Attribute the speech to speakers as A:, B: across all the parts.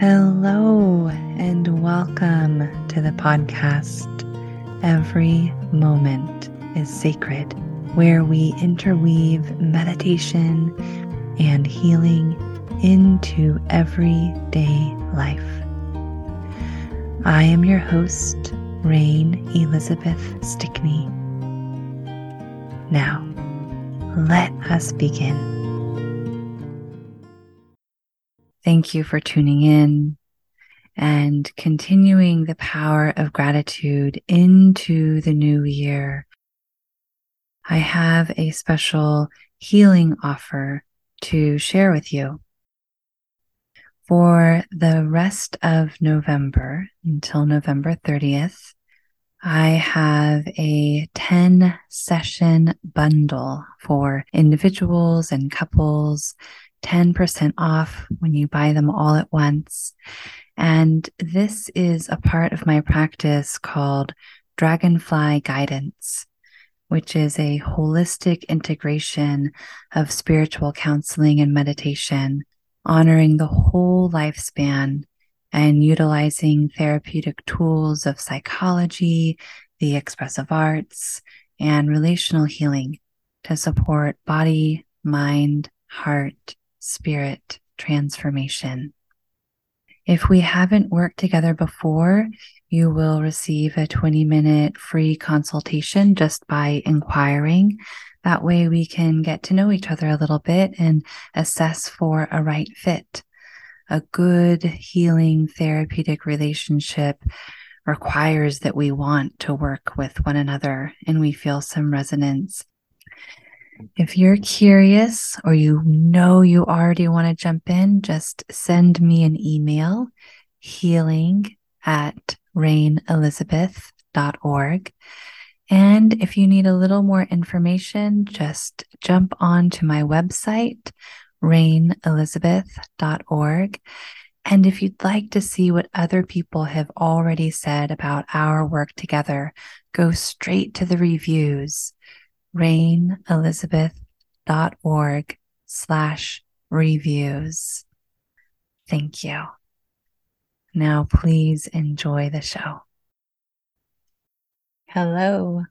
A: Hello, and welcome to the podcast. Every moment is sacred, where we interweave meditation and healing into everyday life. I am your host, Rain Elizabeth Stickney. Now, let us begin. Thank you for tuning in and continuing the power of gratitude into the new year. I have a special healing offer to share with you. For the rest of November until November 30th, I have a 10 session bundle for individuals and couples 10% off when you buy them all at once. And this is a part of my practice called Dragonfly Guidance, which is a holistic integration of spiritual counseling and meditation, honoring the whole lifespan and utilizing therapeutic tools of psychology, the expressive arts, and relational healing to support body, mind, heart, spirit transformation. If we haven't worked together before, you will receive a 20 minute free consultation just by inquiring. That way we can get to know each other a little bit and assess for a right fit. A good healing therapeutic relationship requires that we want to work with one another and we feel some resonance if you're curious or you know you already want to jump in, just send me an email healing at rainelizabeth.org. And if you need a little more information, just jump on to my website, rainelizabeth.org. And if you'd like to see what other people have already said about our work together, go straight to the reviews rainelizabeth.org slash reviews. Thank you. Now, please enjoy the show. Hello.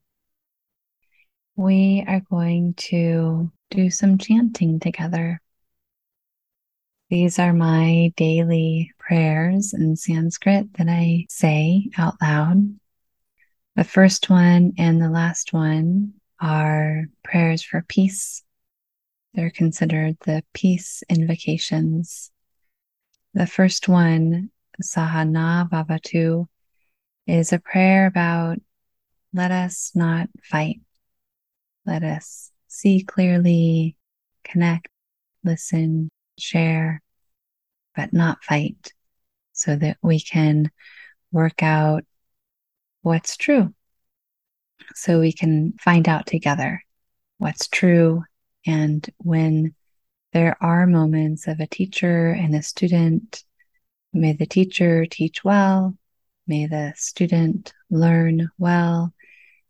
A: We are going to do some chanting together. These are my daily prayers in Sanskrit that I say out loud. The first one and the last one are prayers for peace. They're considered the peace invocations. The first one, Sahana Bhavatu, is a prayer about let us not fight. Let us see clearly, connect, listen, share, but not fight so that we can work out what's true so we can find out together what's true. And when there are moments of a teacher and a student, may the teacher teach well, may the student learn well,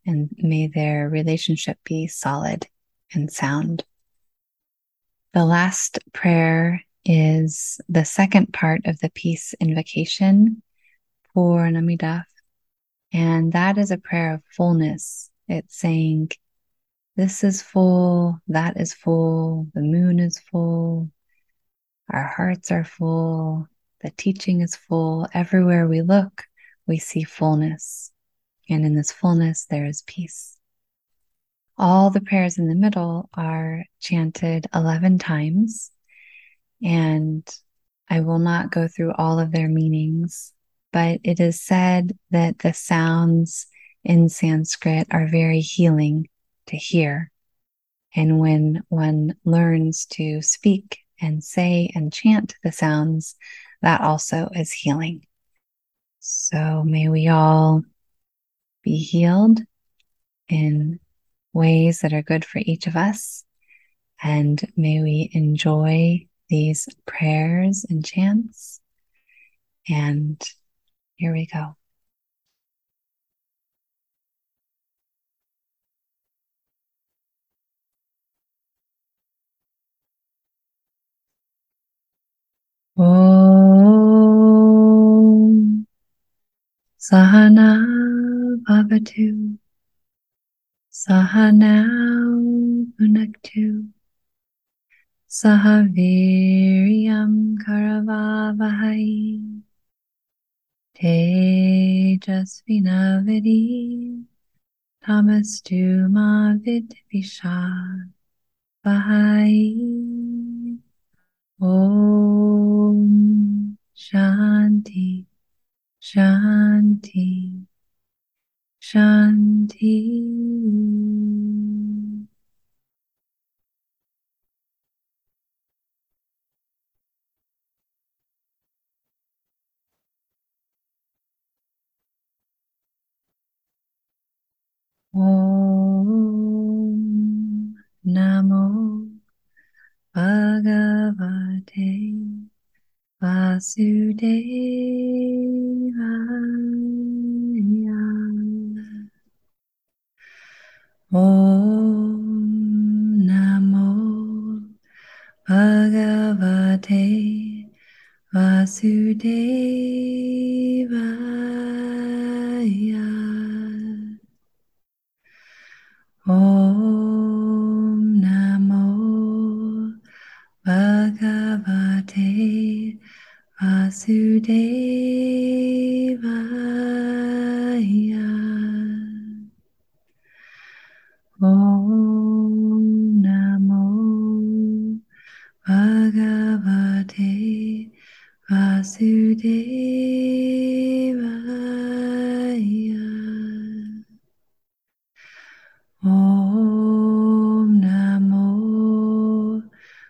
A: and may their relationship be solid and sound. The last prayer is the second part of the peace invocation Purnamadah and that is a prayer of fullness. It's saying, This is full, that is full, the moon is full, our hearts are full, the teaching is full. Everywhere we look, we see fullness. And in this fullness, there is peace. All the prayers in the middle are chanted 11 times. And I will not go through all of their meanings but it is said that the sounds in Sanskrit are very healing to hear. And when one learns to speak and say and chant the sounds, that also is healing. So may we all be healed in ways that are good for each of us. And may we enjoy these prayers and chants and here we go. Oh. Sahana Bhavatu Sahanau Punaktu Sahaviryam Karavavahai Tejasvina Vidhi Thomas Duma Vid Visha Vahai Om Shanti Shanti. shanti. Om Namo Bhagavate Vasudevaya Oh.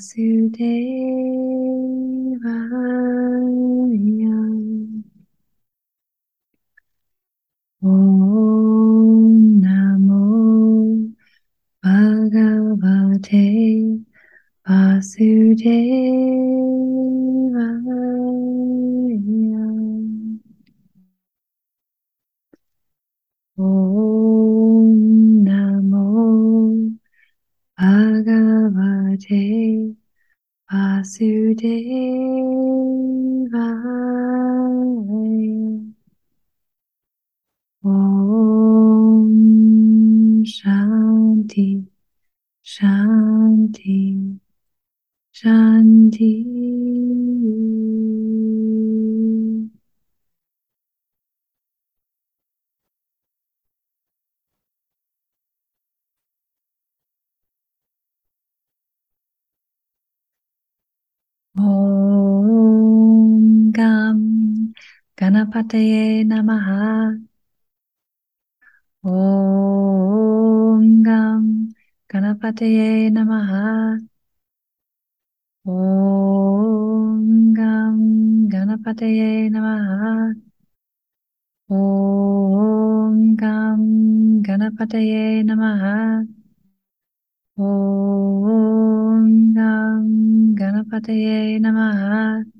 A: Vasudevaya day. Ganapataye Namaha. Om Gam Ganapataye Namaha. Om Gam Ganapataye Namaha. Om Gam Ganapataye Namaha. Om Gam Ganapataye Namaha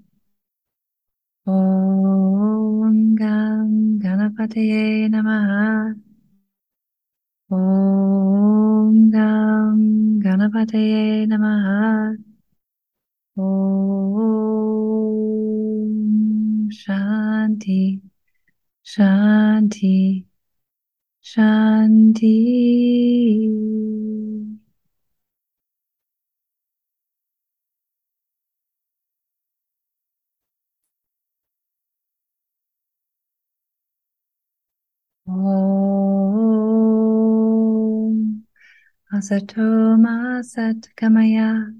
A: Om Gam Ganapataye Namaha Om Gam Ganapataye Namaha Om Shanti Shanti Asato Ma Sat Gamaya.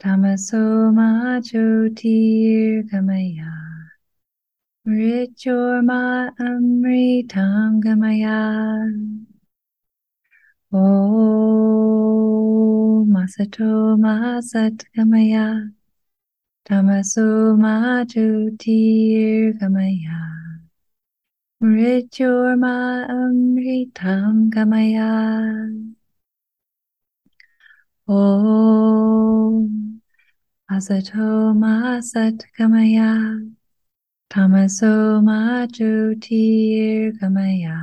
A: Tamaso Ma Jyotir Gamaya. Mrityurma Amritam Gamaya Om Asato Ma Sat Gamaya. Tamaso Ma Jyotir Gamaya. Mrityurma Amritam Gamaya Om Asato Ma Sat Gamaya Tamaso Ma Jyotir Gamaya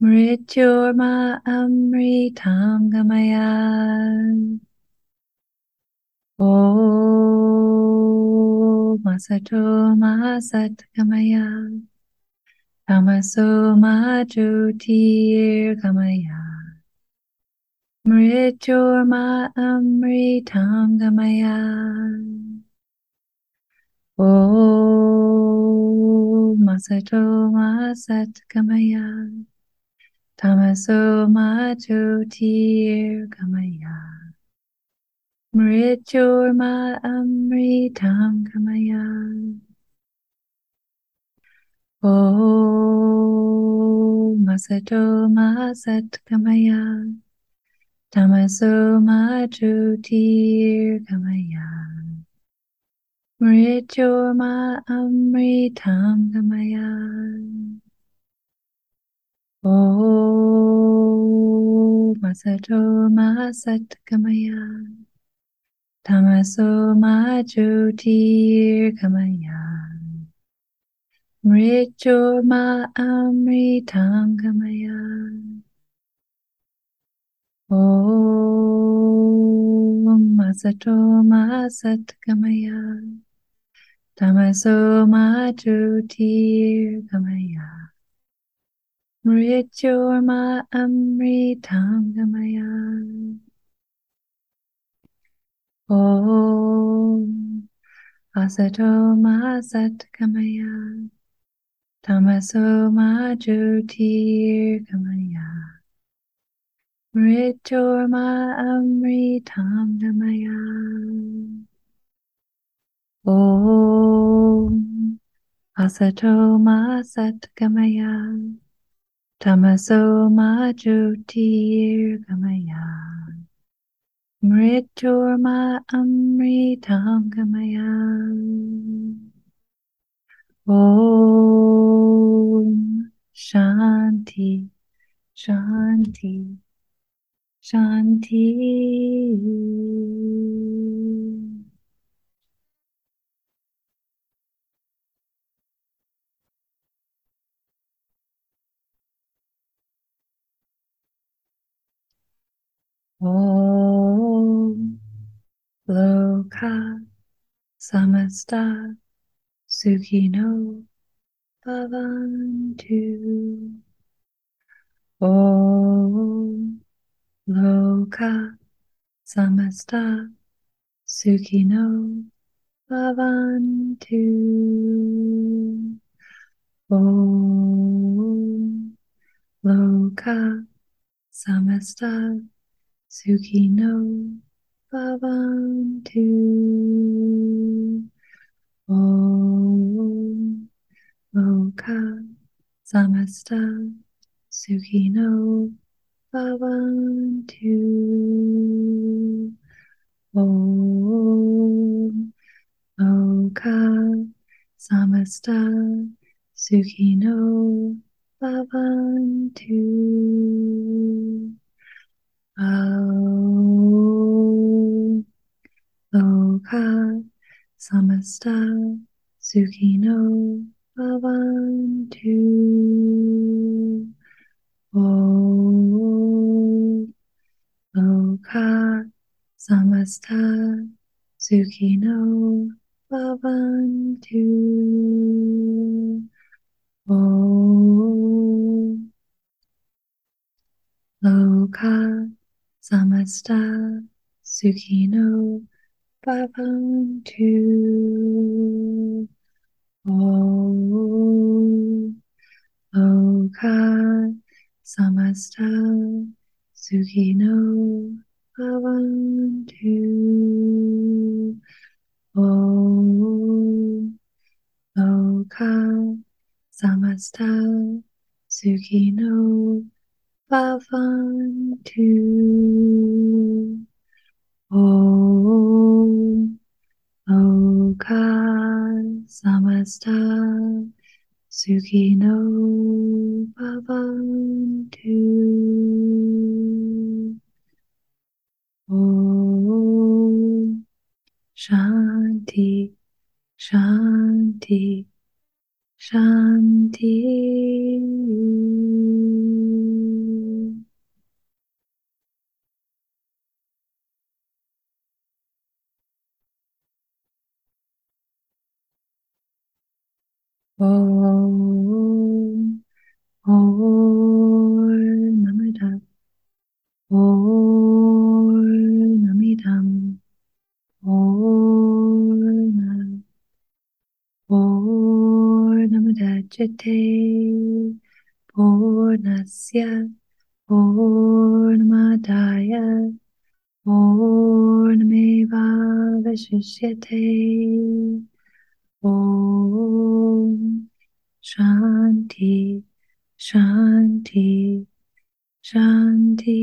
A: Mrityurma Amritam Gamaya Om Asato Ma Sat Gamaya Tamaso Gamaya Mrityurma Amritam Gamaya Om Asato Ma Sat Gamaya Tamaso Ma Jyotir Gamaya Mrityurma Amritam Gamaya Om Asato Ma Sat Gamaya Tamaso Ma Jyotir Gamaya Mrityurma Amritam Gamaya Om Asato Ma Sat Gamaya Tamaso Ma Jyotir Gamaya Mrityurma Amritam Gamaya Om Asato Ma Sat Gamaya Tamaso Ma Jyotir Gamaya Mrityurma Amritam Gamaya Om Asato Ma Sat Gamaya Tamaso Ma Jyotir Gamaya Mrityurma Amritam Gamaya Om Asato Ma Sat Gamaya Tamaso Ma Jyotir Gamaya Mrityurma Amritam Gamaya Om Shanti Shanti Shanti Om Loka Samasta Sukhino Bhavantu. Om Loka Samasta Sukhino Bhavantu. Om Loka Samasta Sukhino Bhavantu. Om Loka Samasta Sukhino Bhavantu Om Loka Samasta Sukhino Bhavantu Om Loka samasta sukhino bhavantu. Om samasta sukhino bhavantu. Om. Loka samasta. Sukhino bhavantu. Om. Loka samasta. Sukhino bhavantu. Om Loka samasta sukhino bhavantu. Om Loka samasta sukhino bhavantu. 上帝上帝上帝 Purnamudachyate Purnasya Purnamadaya Purnameva Vashishyate Om Shanti Shanti Shanti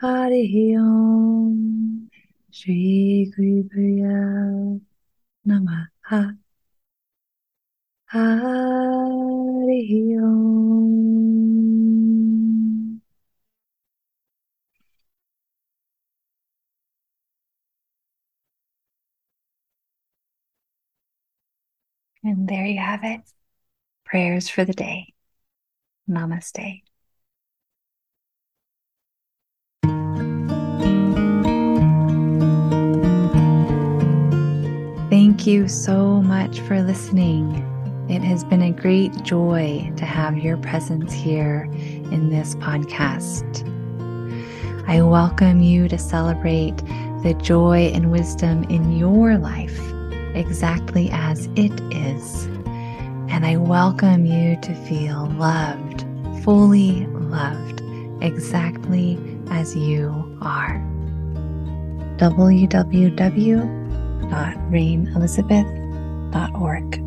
A: Hari Om Shri Guru Namaha Hari Om And there you have it. Prayers for the day. Namaste. You so much for listening. It has been a great joy to have your presence here in this podcast. I welcome you to celebrate the joy and wisdom in your life exactly as it is. And I welcome you to feel loved, fully loved, exactly as you are. www.rainelizabeth.org